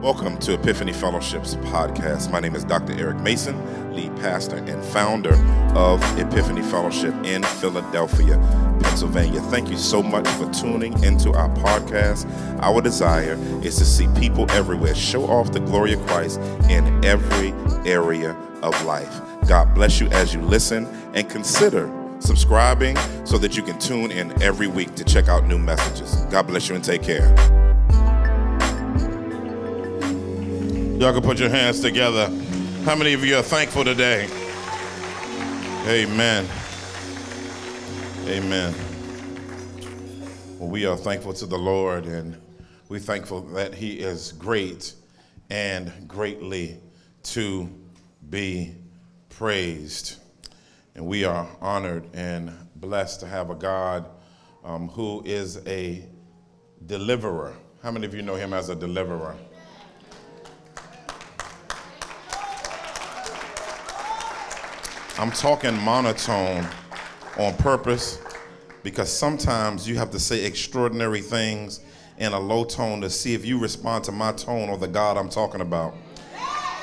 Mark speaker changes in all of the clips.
Speaker 1: Welcome to Epiphany Fellowship's podcast. My name is Dr. Eric Mason, lead pastor and founder of Epiphany Fellowship in Philadelphia, Pennsylvania. Thank you so much for tuning into our podcast. Our desire is to see people everywhere show off the glory of Christ in every area of life. God bless you as you listen and consider subscribing so that you can tune in every week to check out new messages. God bless you and take care. Y'all can put your hands together. How many of you are thankful today? Amen. Amen. Well, we are thankful to the Lord and we're thankful that He is great and greatly to be praised. And we are honored and blessed to have a God um, who is a deliverer. How many of you know Him as a deliverer? I'm talking monotone on purpose because sometimes you have to say extraordinary things in a low tone to see if you respond to my tone or the God I'm talking about.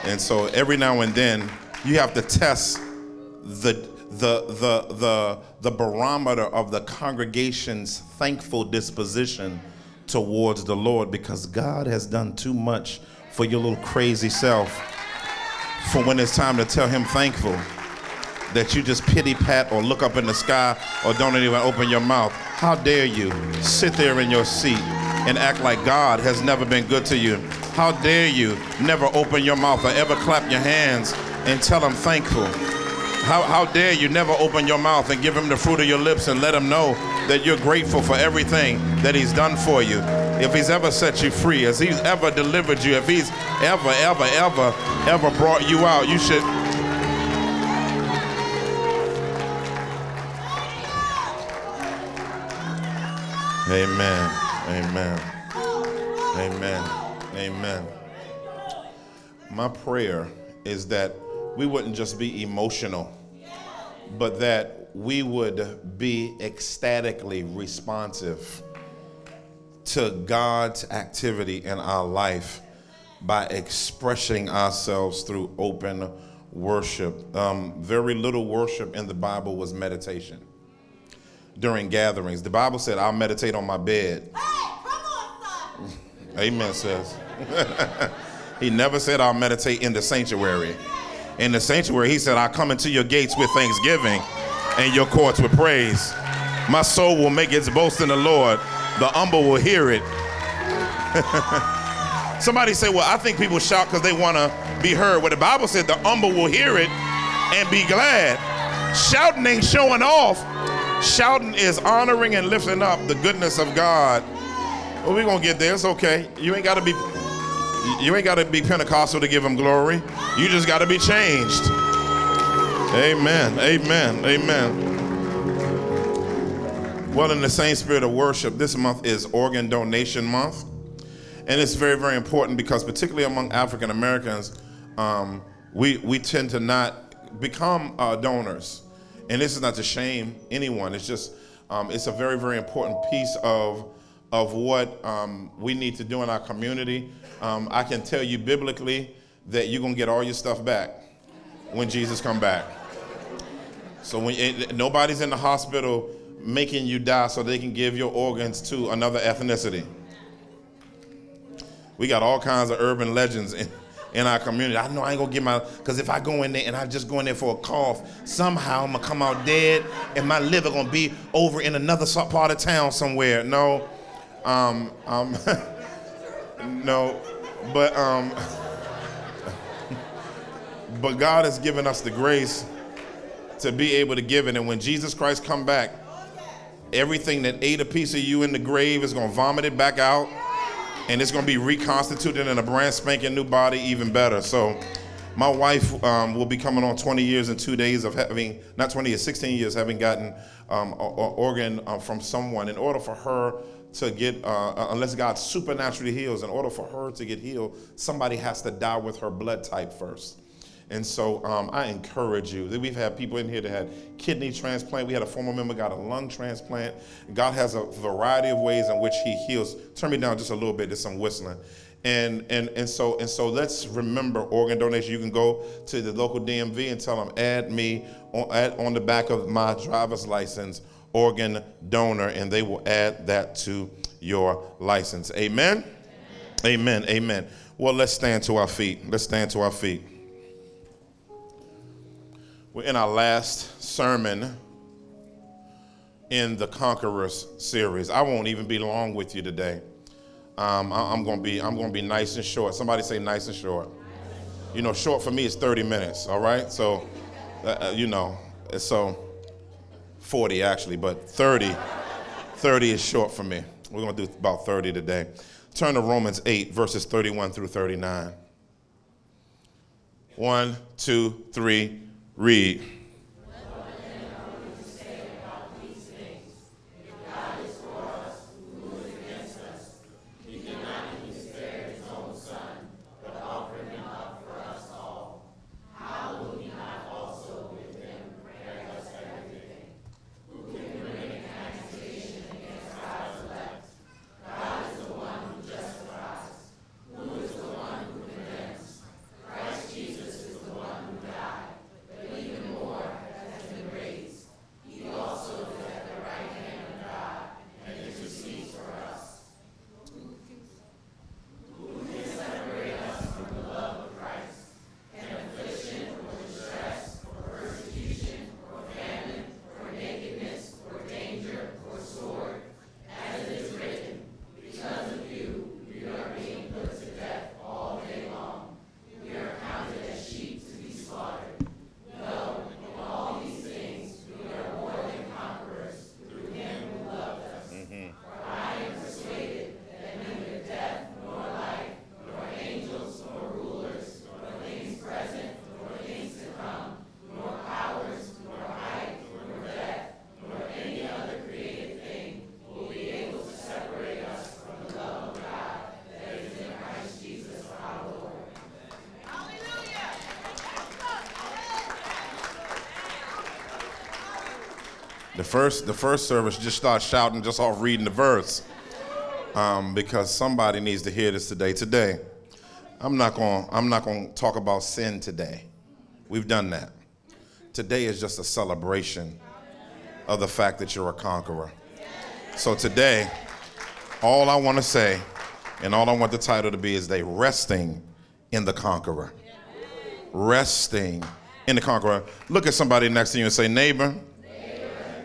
Speaker 1: And so every now and then you have to test the the the the the barometer of the congregation's thankful disposition towards the Lord because God has done too much for your little crazy self for when it's time to tell him thankful that you just pity pat or look up in the sky or don't even open your mouth. How dare you sit there in your seat and act like God has never been good to you? How dare you never open your mouth or ever clap your hands and tell him thankful? How, how dare you never open your mouth and give him the fruit of your lips and let him know that you're grateful for everything that he's done for you? If he's ever set you free, if he's ever delivered you, if he's ever, ever, ever, ever brought you out, you should Amen. Amen. Amen. Amen. My prayer is that we wouldn't just be emotional, but that we would be ecstatically responsive to God's activity in our life by expressing ourselves through open worship. Um, very little worship in the Bible was meditation during gatherings. The Bible said, I'll meditate on my bed.
Speaker 2: Hey, On,
Speaker 1: Amen, says. he never said, I'll meditate in the sanctuary. In the sanctuary, he said, I'll come into your gates with thanksgiving and your courts with praise. My soul will make its boast in the Lord. The humble will hear it. Somebody say, Well, I think people shout because they want to be heard. Well, the Bible said the humble will hear it and be glad. Shouting ain't showing off, Shouting is honoring and lifting up the goodness of God. Well, we're gonna get there. It's okay. You ain't gotta be you ain't gotta be Pentecostal to give him glory. You just gotta be changed. Amen. Amen. Amen. Well, in the same spirit of worship, this month is organ donation month. And it's very, very important because particularly among African Americans, um, we, we tend to not become uh, donors. And this is not to shame anyone. It's just um, it's a very very important piece of of what um, we need to do in our community. Um, I can tell you biblically that you're gonna get all your stuff back when Jesus come back. So when it, nobody's in the hospital making you die so they can give your organs to another ethnicity. We got all kinds of urban legends in, in our community. I know I ain't gonna get my, because if I go in there and I just go in there for a cough, somehow I'm gonna come out dead and my liver gonna be over in another part of town somewhere. No, um, um, no, but, um, but God has given us the grace to be able to give it. And when Jesus Christ come back, everything that ate a piece of you in the grave is gonna vomit it back out and it's going to be reconstituted in a brand spanking new body, even better. So, my wife um, will be coming on 20 years and two days of having, not 20 years, 16 years, having gotten um, an organ uh, from someone. In order for her to get, uh, uh, unless God supernaturally heals, in order for her to get healed, somebody has to die with her blood type first. And so um, I encourage you. We've had people in here that had kidney transplant. We had a former member got a lung transplant. God has a variety of ways in which He heals. Turn me down just a little bit. There's some whistling. And, and, and so and so let's remember organ donation. You can go to the local DMV and tell them add me on, add on the back of my driver's license organ donor, and they will add that to your license. Amen. Amen. Amen. Amen. Well, let's stand to our feet. Let's stand to our feet. We're in our last sermon in the Conquerors series. I won't even be long with you today. Um, I, am gonna be I'm gonna be nice and short. Somebody say nice and short. You know, short for me is 30 minutes. All right, so uh, uh you know, so 40 actually, but 30, 30 is short for me. We're gonna do about 30 today. Turn to Romans 8 verses 31 through 39. One, two, three, read. The first, the first service just start shouting, just off reading the verse, um, because somebody needs to hear this today. Today, I'm not going. I'm not going to talk about sin today. We've done that. Today is just a celebration of the fact that you're a conqueror. So today, all I want to say, and all I want the title to be, is they resting in the conqueror. Resting in the conqueror. Look at somebody next to you and say, neighbor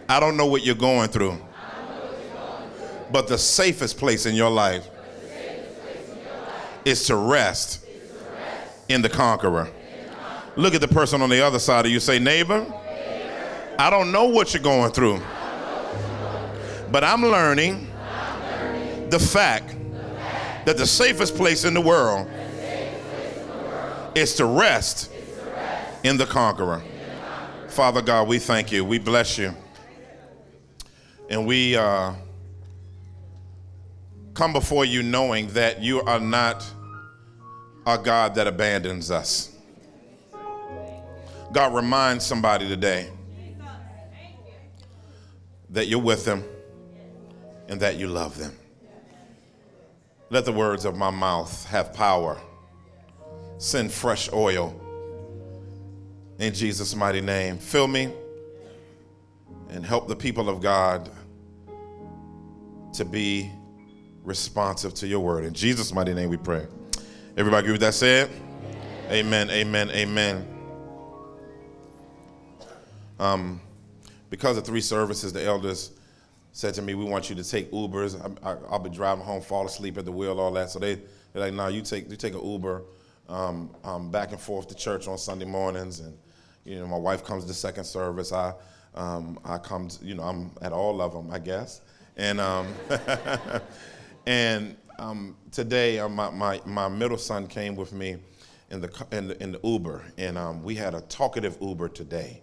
Speaker 1: I don't know what you're going through. But the safest place in your life is to rest in the conqueror. Look at the person on the other side of you. Say, neighbor, I don't know what you're going through. But I'm learning the fact that the safest place in the world is to rest in the conqueror. Father God, we thank you. We bless you. And we uh, come before you knowing that you are not a God that abandons us. God, remind somebody today that you're with them and that you love them. Let the words of my mouth have power. Send fresh oil in Jesus' mighty name. Fill me and help the people of God to be responsive to your word. In Jesus' mighty name we pray. Everybody agree with that said? Amen, amen, amen. Um, because of three services, the elders said to me, "We want you to take Ubers. I, will be driving home, fall asleep at the wheel, all that." So they they're like, "No, nah, you take you take an Uber um, um, back and forth to church on Sunday mornings." And you know, my wife comes to second service. I um, I come, to, you know, I'm at all of them, I guess. And um, and um, today, uh, my, my, my middle son came with me in the in the, in the Uber, and um, we had a talkative Uber today.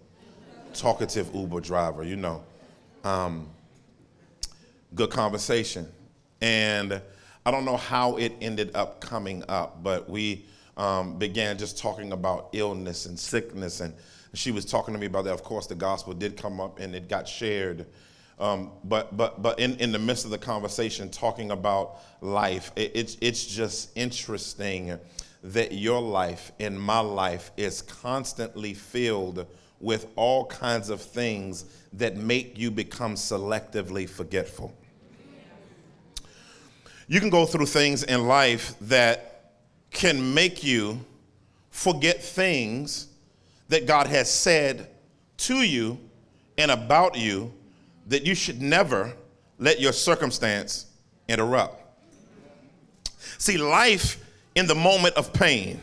Speaker 1: Talkative Uber driver, you know. Um, good conversation, and I don't know how it ended up coming up, but we um, began just talking about illness and sickness, and she was talking to me about that. Of course, the gospel did come up, and it got shared Um, but but but in, in the midst of the conversation, talking about life, it, it's it's just interesting that your life and my life is constantly filled with all kinds of things that make you become selectively forgetful. You can go through things in life that can make you forget things that God has said to you and about you that you should never let your circumstance interrupt. See, life in the moment of pain,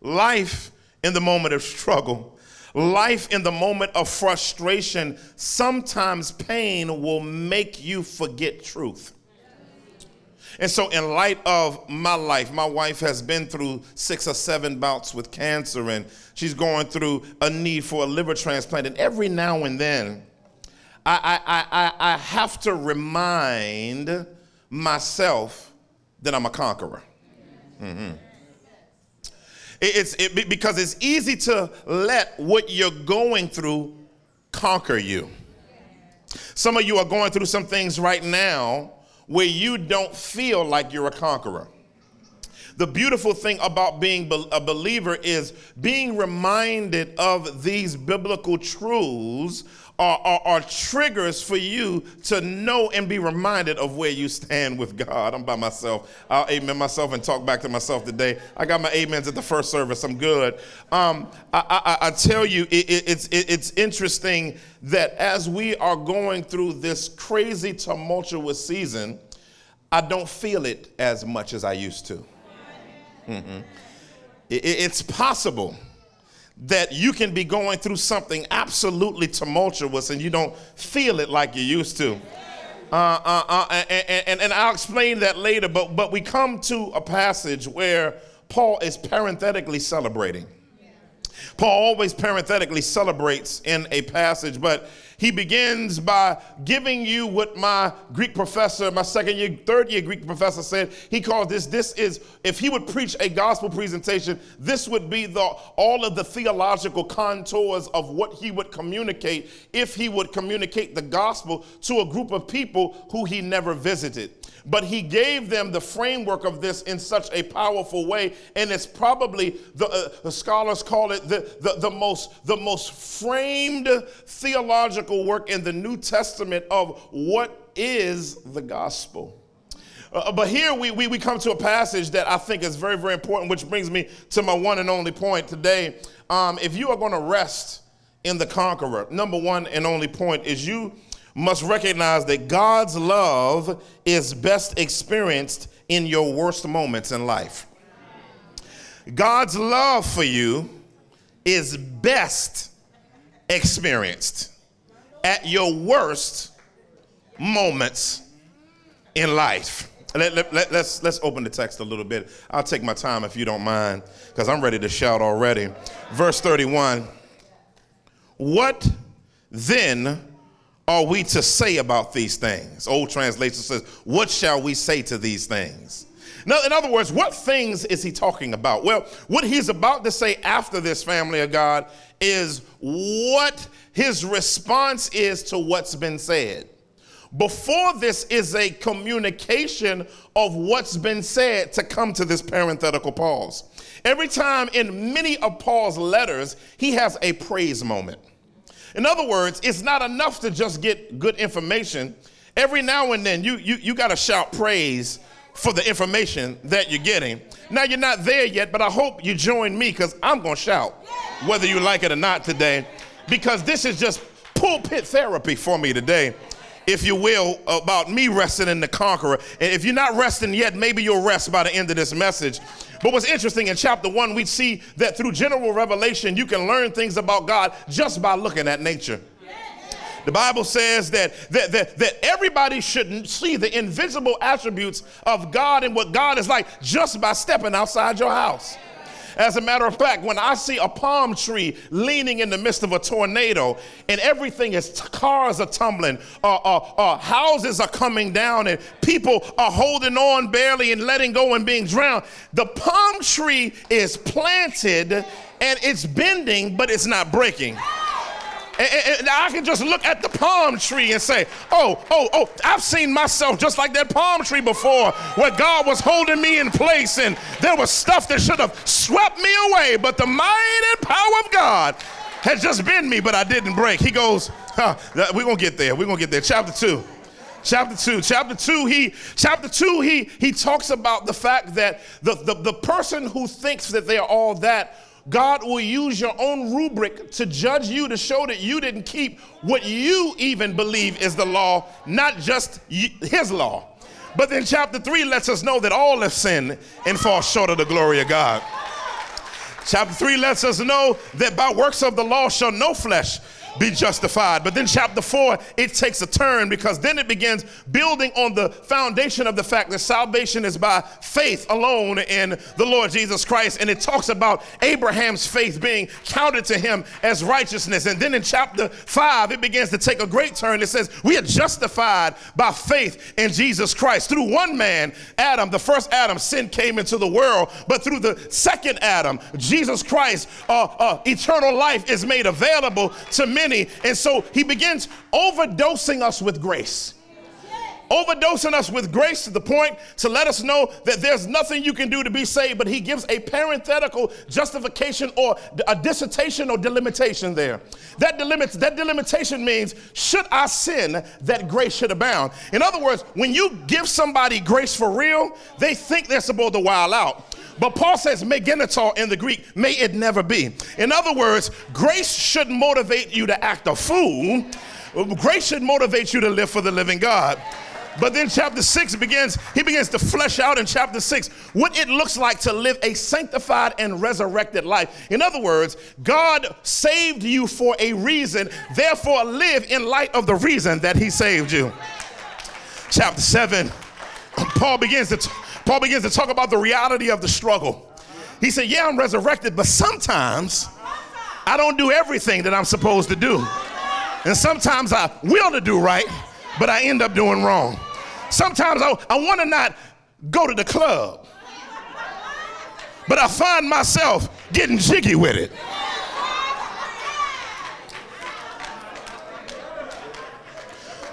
Speaker 1: life in the moment of struggle, life in the moment of frustration, sometimes pain will make you forget truth. And so, in light of my life, my wife has been through six or seven bouts with cancer, and she's going through a need for a liver transplant. And every now and then, I, I, I, I have to remind myself that I'm a conqueror. Mm-hmm. It's it, because it's easy to let what you're going through conquer you. Some of you are going through some things right now where you don't feel like you're a conqueror. The beautiful thing about being a believer is being reminded of these biblical truths are, are, are, triggers for you to know and be reminded of where you stand with God. I'm by myself. I'll amen myself and talk back to myself today. I got my amens at the first service. I'm good. Um, I, I, I, tell you, it, it, it's, it, it's interesting that as we are going through this crazy, tumultuous season, I don't feel it as much as I used to. Mm-hmm. it's possible that you can be going through something absolutely tumultuous and you don't feel it like you used to. Uh, uh, uh, and, and, and, I'll explain that later, but, but we come to a passage where Paul is parenthetically celebrating. Paul always parenthetically celebrates in a passage, but he begins by giving you what my Greek professor, my second year, third year Greek professor said. He called this, this is, if he would preach a gospel presentation, this would be the all of the theological contours of what he would communicate if he would communicate the gospel to a group of people who he never visited but he gave them the framework of this in such a powerful way and it's probably the, uh, the scholars call it the, the, the, most, the most framed theological work in the new testament of what is the gospel uh, but here we, we, we come to a passage that I think is very, very important, which brings me to my one and only point today. Um, if you are going to rest in the conqueror, number one and only point is you must recognize that God's love is best experienced in your worst moments in life. God's love for you is best experienced at your worst moments in life. Let, let, let, let's, let's open the text a little bit. I'll take my time if you don't mind, because I'm ready to shout already. Verse 31 What then are we to say about these things? Old translation says, What shall we say to these things? Now, in other words, what things is he talking about? Well, what he's about to say after this, family of God, is what his response is to what's been said. Before this is a communication of what's been said to come to this parenthetical pause. Every time in many of Paul's letters, he has a praise moment. In other words, it's not enough to just get good information. Every now and then, you, you, you got to shout praise for the information that you're getting. Now, you're not there yet, but I hope you join me because I'm going to shout, whether you like it or not today, because this is just pulpit therapy for me today if you will, about me resting in the conqueror. And if you're not resting yet, maybe you'll rest by the end of this message. But what's interesting in chapter one, we see that through general revelation, you can learn things about God just by looking at nature. The Bible says that, that, that, that everybody should see the invisible attributes of God and what God is like just by stepping outside your house. As a matter of fact, when I see a palm tree leaning in the midst of a tornado and everything is cars are tumbling, uh, uh, uh, houses are coming down, and people are holding on barely and letting go and being drowned, the palm tree is planted and it's bending, but it's not breaking.
Speaker 3: And, and- and I can just look at the palm tree and say, oh, oh, oh, I've seen myself just like that palm tree before, where God was holding me in place and there was stuff that should have swept me away, but the might and power of God has just been me, but I didn't break. He goes, huh, we're gonna get there. We're gonna get there. Chapter two. Chapter two. Chapter two, he chapter two, he he talks about the fact that the, the, the person who thinks that they are all that, God will use your own rubric to judge you to show that you didn't keep what you even believe is the law, not just his law. But then chapter three lets us know that all have sinned and fall short of the glory of God. Chapter 3 lets us know that by works of the law shall no flesh be justified. But then chapter 4, it takes a turn because then it begins building on the foundation of the fact that salvation is by faith alone in the Lord Jesus Christ. And it talks about Abraham's faith being counted to him as righteousness. And then in chapter 5, it begins to take a great turn. It says, We are justified by faith in Jesus Christ. Through one man, Adam, the first Adam, sin came into the world. But through the second Adam, Jesus Christ, uh, uh, eternal life is made available to many. And so he begins overdosing us with grace. Overdosing us with grace to the point to let us know that there's nothing you can do to be saved, but he gives a parenthetical justification or a dissertation or delimitation there. That, delimit, that delimitation means, should I sin, that grace should abound. In other words, when you give somebody grace for real, they think they're supposed to wild out. But Paul says, me genoito in the Greek, may it never be. In other words, grace should motivate you to act a fool. Grace should motivate you to live for the living God. But then chapter 6 begins, he begins to flesh out in chapter 6 what it looks like to live a sanctified and resurrected life. In other words, God saved you for a reason, therefore live in light of the reason that he saved you. Chapter 7, Paul begins to Paul begins to talk about the reality of the struggle. He said, "Yeah, I'm resurrected, but sometimes I don't do everything that I'm supposed to do. And sometimes I will to do right, but I end up doing wrong. Sometimes I, I want to not go to the club, but I find myself getting jiggy with it.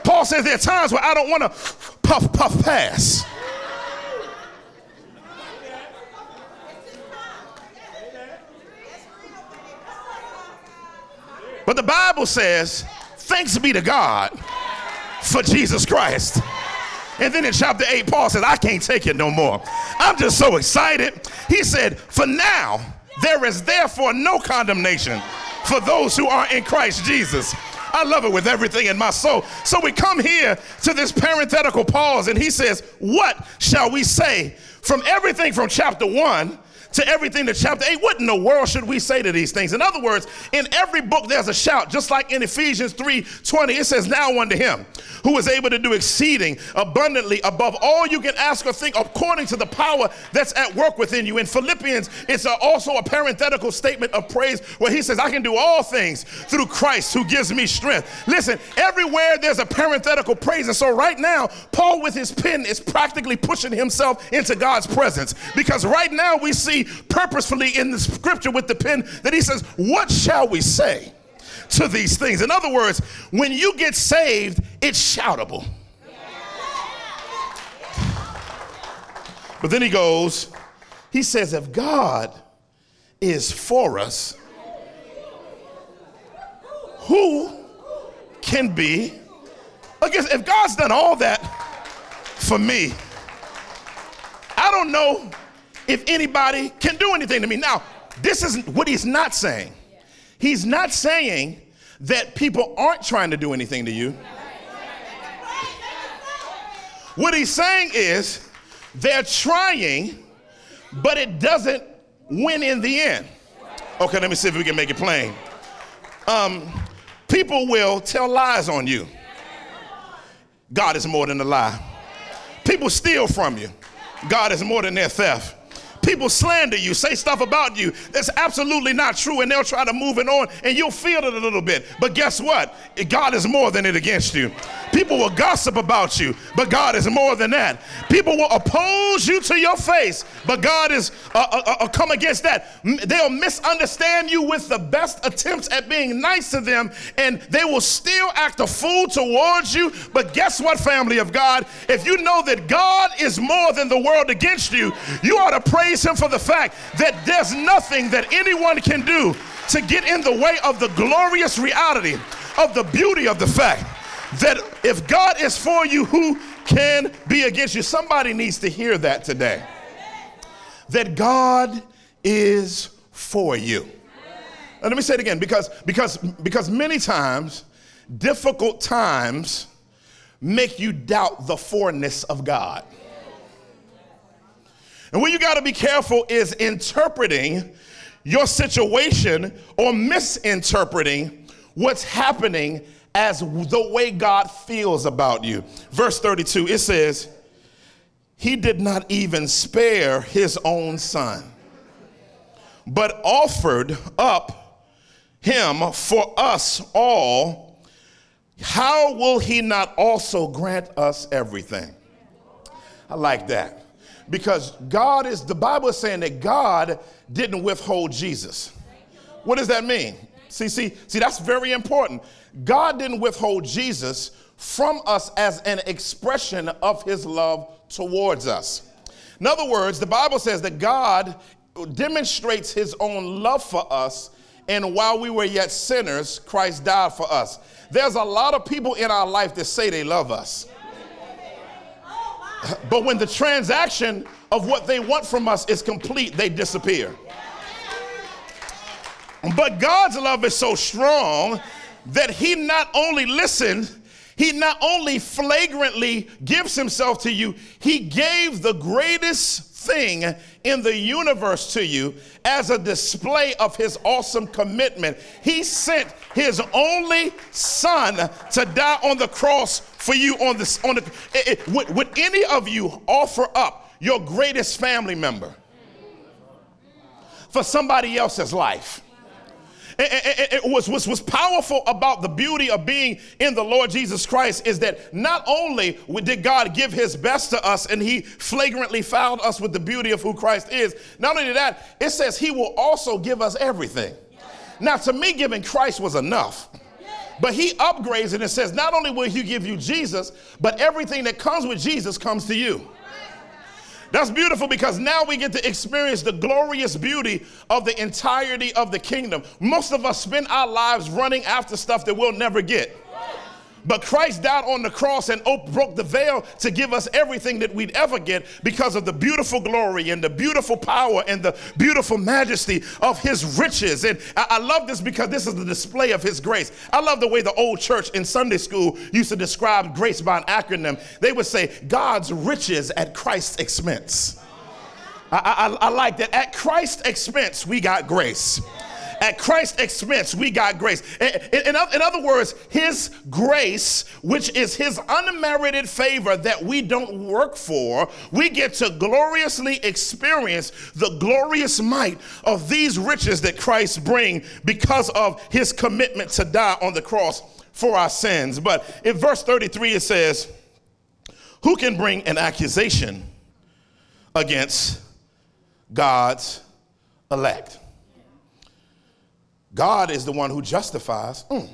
Speaker 3: Paul says there are times where I don't want to puff, puff, pass. But the Bible says, thanks be to God for Jesus Christ. And then in chapter 8, Paul says, I can't take it no more. I'm just so excited. He said, For now, there is therefore no condemnation for those who are in Christ Jesus. I love it with everything in my soul. So we come here to this parenthetical pause, and he says, What shall we say from everything from chapter 1 to everything to chapter 8. What in the world should we say to these things? In other words, in every book there's a shout, just like in Ephesians 3 20, it says, Now unto him who is able to do exceeding abundantly above all you can ask or think according to the power that's at work within you. In Philippians, it's a, also a parenthetical statement of praise where he says, I can do all things through Christ who gives me strength. Listen, everywhere there's a parenthetical praise. And so right now, Paul with his pen is practically pushing himself into God's presence because right now we see purposefully in the scripture with the pen that he says, What shall we say to these things? In other words, when you get saved, it's shoutable. But then he goes, he says, if God is for us, who can be against? If God's done all that for me, I don't know if anybody can do anything to me. Now, this is what he's not saying. He's not saying that people aren't trying to do anything to you. What he's saying is they're trying, but it doesn't win in the end. Okay, let me see if we can make it plain. Um, people will tell lies on you. God is more than a lie. People steal from you. God is more than their theft. People slander you, say stuff about you that's absolutely not true, and they'll try to move it on, and you'll feel it a little bit. But guess what? God is more than it against you. People will gossip about you, but God is more than that. People will oppose you to your face, but God is uh, uh, uh, uh come against that. They'll misunderstand you with the best attempts at being nice to them, and they will still act a fool towards you. But guess what, family of God? If you know that God is more than the world against you, you ought to praise Him for the fact that there's nothing that anyone can do to get in the way of the glorious reality of the beauty of the fact that if God is for you, who can be against you? Somebody needs to hear that today. That God is for you. And let me say it again because, because, because many times difficult times make you doubt the forness of God. And what you got to be careful is interpreting your situation or misinterpreting what's happening as the way God feels about you. Verse 32, it says, He did not even spare His own son, but offered up Him for us all. How will He not also grant us everything? I like that. Because God is, the Bible is saying that God didn't withhold Jesus. What does that mean? See, see, see, that's very important. God didn't withhold Jesus from us as an expression of his love towards us. In other words, the Bible says that God demonstrates his own love for us, and while we were yet sinners, Christ died for us. There's a lot of people in our life that say they love us. But when the transaction of what they want from us is complete, they disappear. But God's love is so strong that He not only listens, He not only flagrantly gives Himself to you, He gave the greatest thing in the universe to you as a display of His awesome commitment. He sent His only Son to die on the cross for you on this. On the, it, it, would, would any of you offer up your greatest family member for somebody else's life? It was, was, was powerful about the beauty of being in the Lord Jesus Christ is that not only did God give his best to us and he flagrantly found us with the beauty of who Christ is, not only that, it says he will also give us everything. Now, to me, giving Christ was enough. But he upgrades it and says, not only will he give you Jesus, but everything that comes with Jesus comes to you. That's beautiful because now we get to experience the glorious beauty of the entirety of the kingdom. Most of us spend our lives running after stuff that we'll never get. But Christ died on the cross and broke the veil to give us everything that we'd ever get because of the beautiful glory and the beautiful power and the beautiful majesty of his riches. And I, love this because this is the display of his grace. I love the way the old church in Sunday school used to describe grace by an acronym. They would say, God's riches at Christ's expense. I, I, I like that. At Christ's expense, we got grace. At Christ's expense, we got grace. In, other words, His grace, which is His unmerited favor that we don't work for, we get to gloriously experience the glorious might of these riches that Christ bring because of His commitment to die on the cross for our sins. But in verse 33, it says, Who can bring an accusation against God's elect? God is the one who justifies. Mm.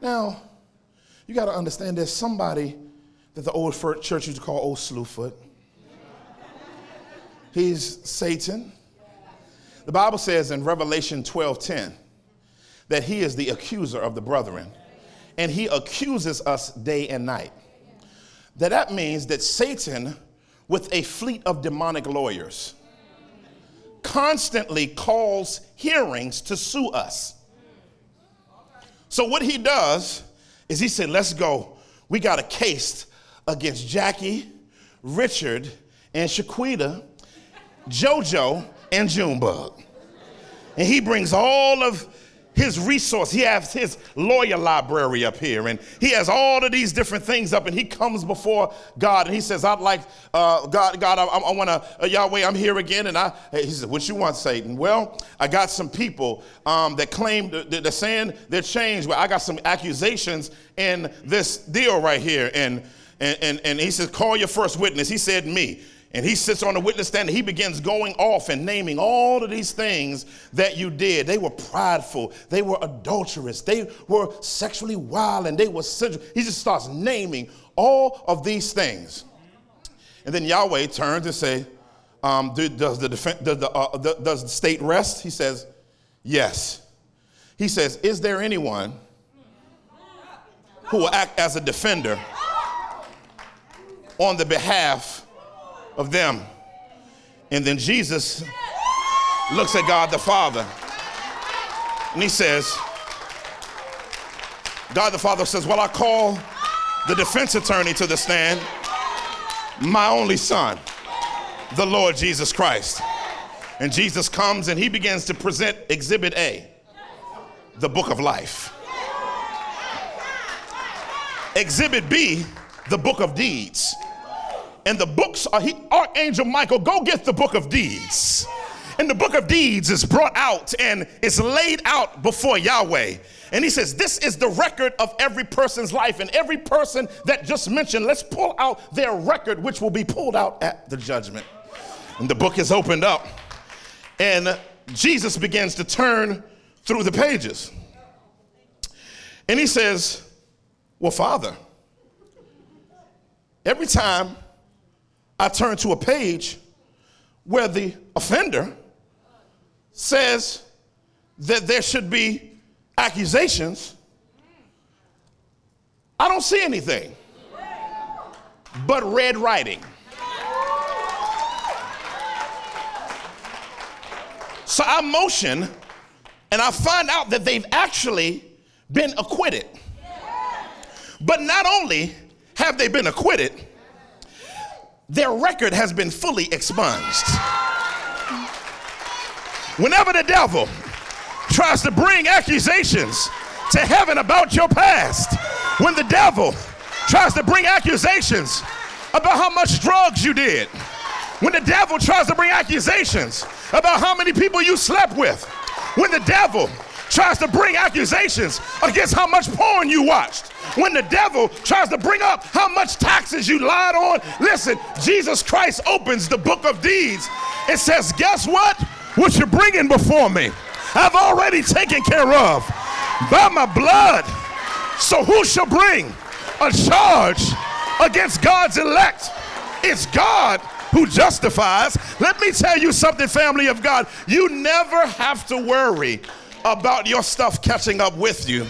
Speaker 3: Now, you got to understand there's somebody that the old church used to call Old Slewfoot. He's Satan. The Bible says in Revelation 12:10 that he is the accuser of the brethren, and he accuses us day and night. That that means that Satan, with a fleet of demonic lawyers, constantly calls hearings to sue us. So, what he does is he said, Let's go. We got a case against Jackie, Richard, and Shaquita, JoJo, and Junebug. And he brings all of his resource. He has his lawyer library up here, and he has all of these different things up. And he comes before God, and he says, "I'd like uh, God, God, I, I want to uh, Yahweh. I'm here again." And I, he says, "What you want, Satan?" Well, I got some people um, that claim they're saying they're changed, but I got some accusations in this deal right here, and and and, and he says, "Call your first witness." He said, "Me." And he sits on the witness stand and he begins going off and naming all of these things that you did. They were prideful, they were adulterous, they were sexually wild, and they were sensual. He just starts naming all of these things. And then Yahweh turns and say, um, does, the does, the, uh, does the state rest? He says, Yes. He says, Is there anyone who will act as a defender on the behalf of them. And then Jesus looks at God the Father and he says, God the Father says, Well, I call the defense attorney to the stand, my only son, the Lord Jesus Christ. And Jesus comes and he begins to present Exhibit A, the book of life. Exhibit B, the book of deeds and the books are he, Archangel Michael, go get the book of deeds. And the book of deeds is brought out and it's laid out before Yahweh. And he says, This is the record of every person's life. And every person that just mentioned, let's pull out their record, which will be pulled out at the judgment. And the book is opened up. And Jesus begins to turn through the pages. And he says, Well, Father, every time I turn to a page where the offender says that there should be accusations. I don't see anything but red writing. So I motion and I find out that they've actually been acquitted. But not only have they been acquitted, their record has been fully expunged. Whenever the devil tries to bring accusations to heaven about your past, when the devil tries to bring accusations about how much drugs you did, when the devil tries to bring accusations about how many people you slept with, when the devil tries to bring accusations against how much porn you watched, when the devil tries to bring up how much taxes you lied on, listen, Jesus Christ opens the book of deeds. It says, Guess what? What you're bringing before me, I've already taken care of by my blood. So who shall bring a charge against God's elect? It's God who justifies. Let me tell you something, family of God. You never have to worry about your stuff catching up with you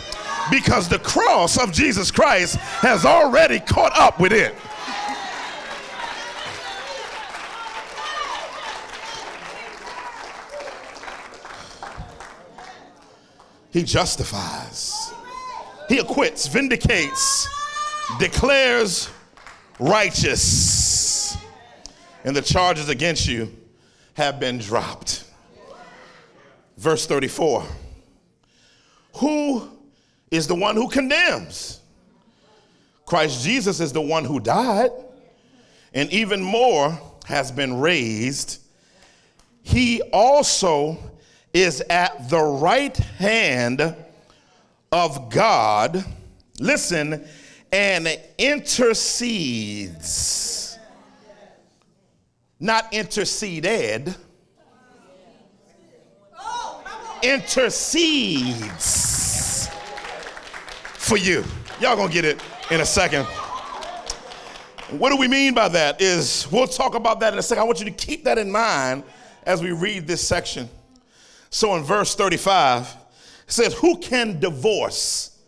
Speaker 3: because the cross of Jesus Christ has already caught up with it. He justifies, he acquits, vindicates, declares righteous, and the charges against you have been dropped. Verse 34 Who is the one who condemns? Christ Jesus is the one who died and even more has been raised. He also is at the right hand of God, listen, and intercedes. Not interceded oh, intercedes for you. Y'all gonna get it in a second. What do we mean by that? Is we'll talk about that in a second. I want you to keep that in mind as we read this section. So in verse 35, it says, Who can divorce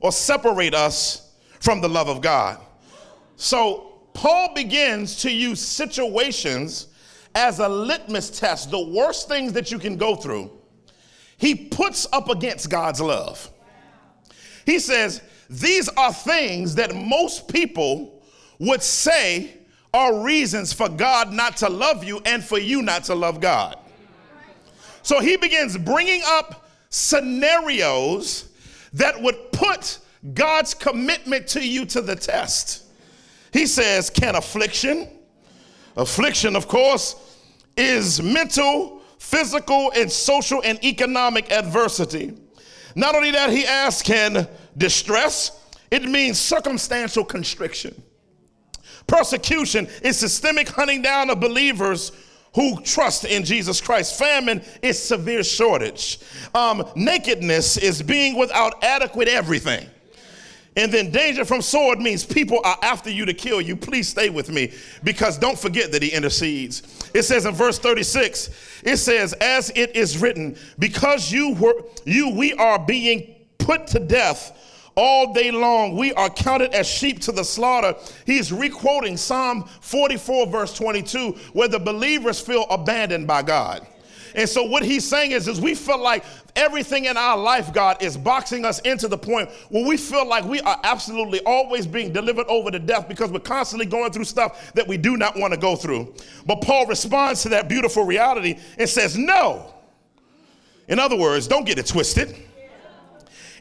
Speaker 3: or separate us from the love of God? So Paul begins to use situations as a litmus test, the worst things that you can go through he puts up against God's love. He says, These are things that most people would say are reasons for God not to love you and for you not to love God. So he begins bringing up scenarios that would put God's commitment to you to the test. He says, Can affliction, affliction, of course, is mental, physical, and social and economic adversity. Not only that, he asks, Can distress, it means circumstantial constriction. Persecution is systemic hunting down of believers who trust in Jesus Christ. Famine is severe shortage. Um, nakedness is being without adequate everything. And then danger from sword means people are after you to kill you. Please stay with me because don't forget that he intercedes. It says in verse 36, it says, as it is written, because you were you we are being put to death all day long. We are counted as sheep to the slaughter. He's requoting Psalm 44, verse 22, where the believers feel abandoned by God. And so what he's saying is, is we feel like everything in our life, God, is boxing us into the point where we feel like we are absolutely always being delivered over to death because we're constantly going through stuff that we do not want to go through. But Paul responds to that beautiful reality and says, No. In other words, don't get it twisted.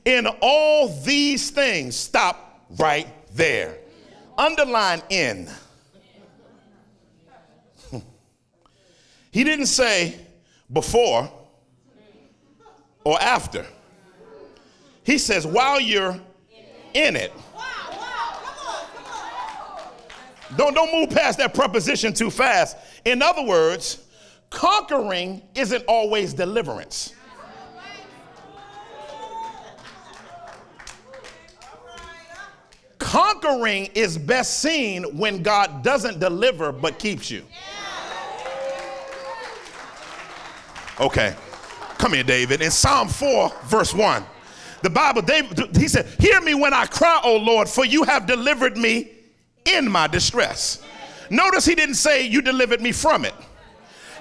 Speaker 3: In all these things, stop right there. Underline in. He didn't say before or after. He says while you're in it. Don't, don't move past that preposition too fast. In other words, conquering isn't always deliverance. Conquering is best seen when God doesn't deliver but keeps you. Okay, come here, David. In Psalm 4, verse 1, the Bible, David, he said, Hear me when I cry, O Lord, for you have delivered me in my distress. Notice he didn't say, You delivered me from it.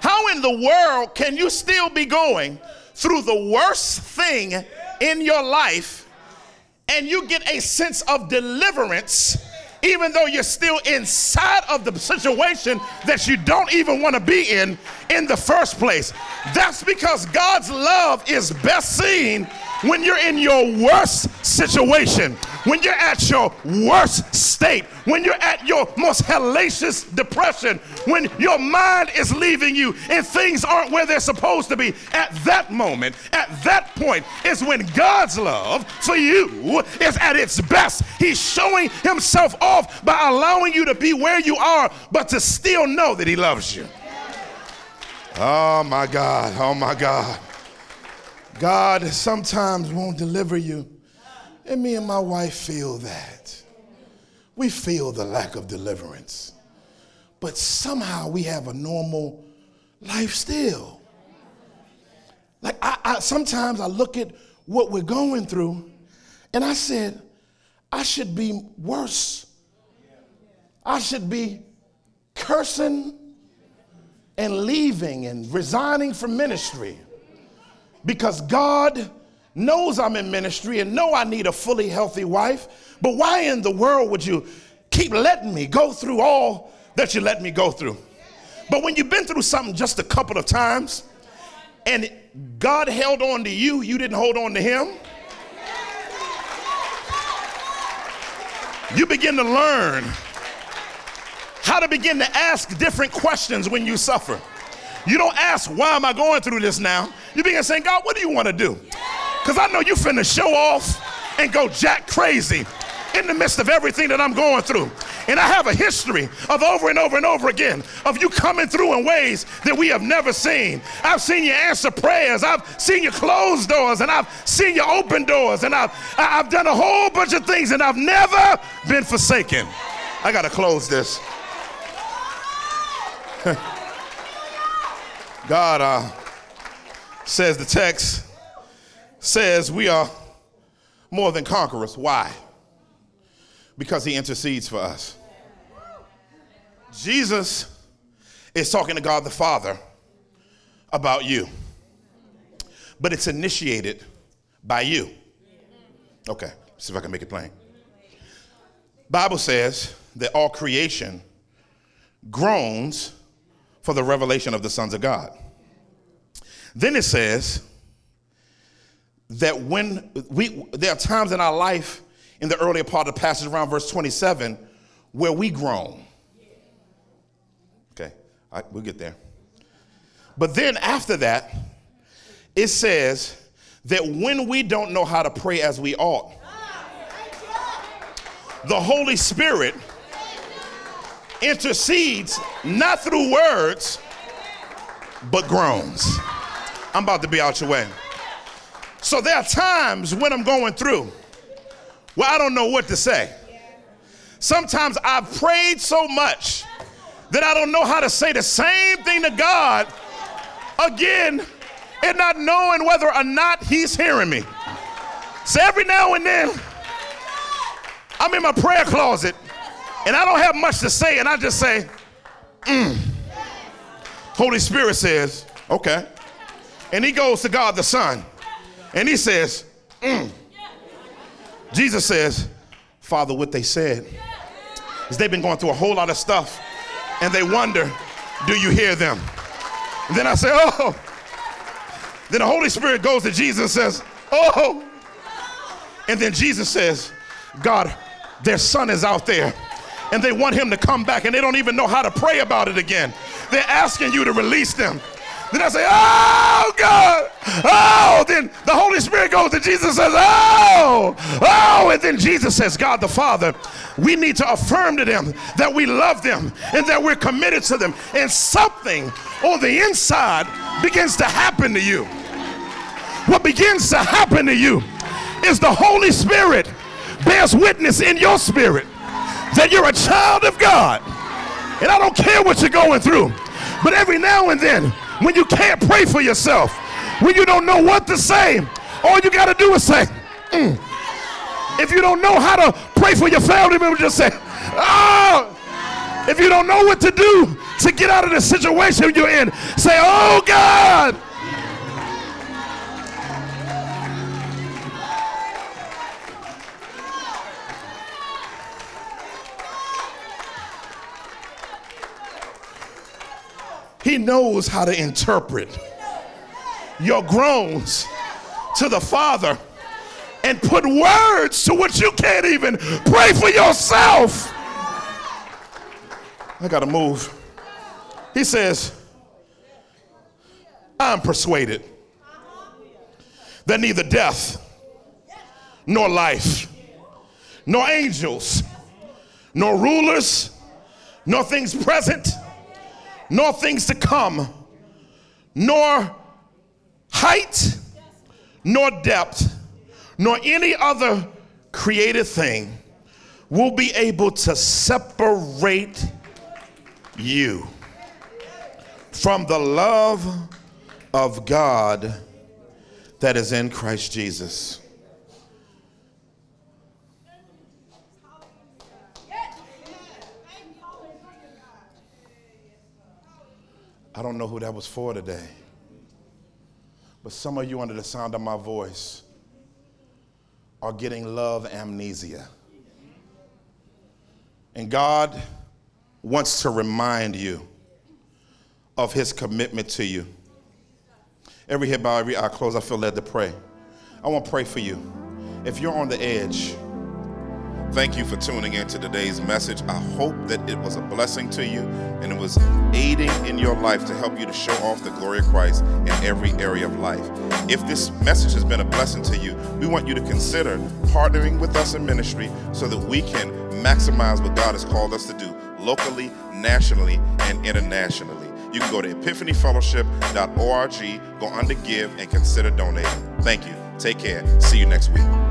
Speaker 3: How in the world can you still be going through the worst thing in your life and you get a sense of deliverance even though you're still inside of the situation that you don't even want to be in in the first place. That's because God's love is best seen when you're in your worst situation, when you're at your worst state, when you're at your most hellacious depression, when your mind is leaving you and things aren't where they're supposed to be, at that moment, at that point is when God's love for you is at its best. He's showing himself off by allowing you to be where you are, but to still know that he loves you. Oh my God, oh my God. God sometimes won't deliver you. And me and my wife feel that. We feel the lack of deliverance. But somehow we have a normal life still. Like I, I, sometimes I look at what we're going through and I said, I should be worse. I should be cursing and leaving and resigning from ministry because God knows I'm in ministry and know I need a fully healthy wife. But why in the world would you keep letting me go through all that you let me go through? But when you've been through something just a couple of times and God held on to you, you didn't hold on to him. You begin to learn how to begin to ask different questions when you suffer. You don't ask, why am I going through this now? You begin saying, God, what do you want to do? Because I know you finna show off and go jack crazy in the midst of everything that I'm going through. And I have a history of over and over and over again of you coming through in ways that we have never seen. I've seen you answer prayers. I've seen you close doors and I've seen you open doors and I've, I've done a whole bunch of things and I've never been forsaken. I got to close this. God uh, says the text says we are more than conquerors. Why? Because he intercedes for us. Jesus is talking to God the Father about you, but it's initiated by you. Okay, see if I can make it plain. Bible says that all creation groans for the revelation of the sons of God. Then it says that when we, there are times in our life, in the earlier part of the passage around verse 27, where we groan. Okay, I, we'll get there. But then after that, it says that when we don't know how to pray as we ought, ah, the Holy Spirit intercedes not through words, but groans. I'm about to be out your way. So there are times when I'm going through where I don't know what to say. Sometimes I've prayed so much that I don't know how to say the same thing to God again and not knowing whether or not He's hearing me. So every now and then, I'm in my prayer closet and I don't have much to say, and I just say, mm. Holy Spirit says, okay. And he goes to God the Son and he says, mm. Jesus says, Father, what they said is they've been going through a whole lot of stuff and they wonder, do you hear them? And then I say, oh. Then the Holy Spirit goes to Jesus and says, oh. And then Jesus says, God, their son is out there and they want him to come back and they don't even know how to pray about it again. They're asking you to release them. Then I say, Oh God, oh. Then the Holy Spirit goes and Jesus says, Oh, oh. And then Jesus says, God the Father, we need to affirm to them that we love them and that we're committed to them. And something on the inside begins to happen to you. What begins to happen to you is the Holy Spirit bears witness in your spirit that you're a child of God. And I don't care what you're going through. But every now and then, when you can't pray for yourself, when you don't know what to say, all you got to do is say, mm. If you don't know how to pray for your family member, just say, oh. If you don't know what to do to get out of the situation you're in, say, oh God. He knows how to interpret your groans to the Father and put words to what you can't even pray for yourself. I got to move. He says, I'm persuaded that neither death nor life, nor angels, nor rulers, nor things present nor things to come, nor height, nor depth, nor any other created thing will be able to separate you from the love of God that is in Christ Jesus. I don't know who that was for today. But some of you, under the sound of my voice, are getting love amnesia. And God wants to remind you of his commitment to you. Every head bow, every eye closed, I feel led to pray. I want to pray for you. If you're on the edge, Thank you for tuning in to today's message. I hope that it was a blessing to you and it was aiding in your life to help you to show off the glory of Christ in every area of life. If this message has been a blessing to you, we want you to consider partnering with us in ministry so that we can maximize what God has called us to do locally, nationally, and internationally. You can go to epiphanyfellowship.org, go under give, and consider donating. Thank you. Take care. See you next week.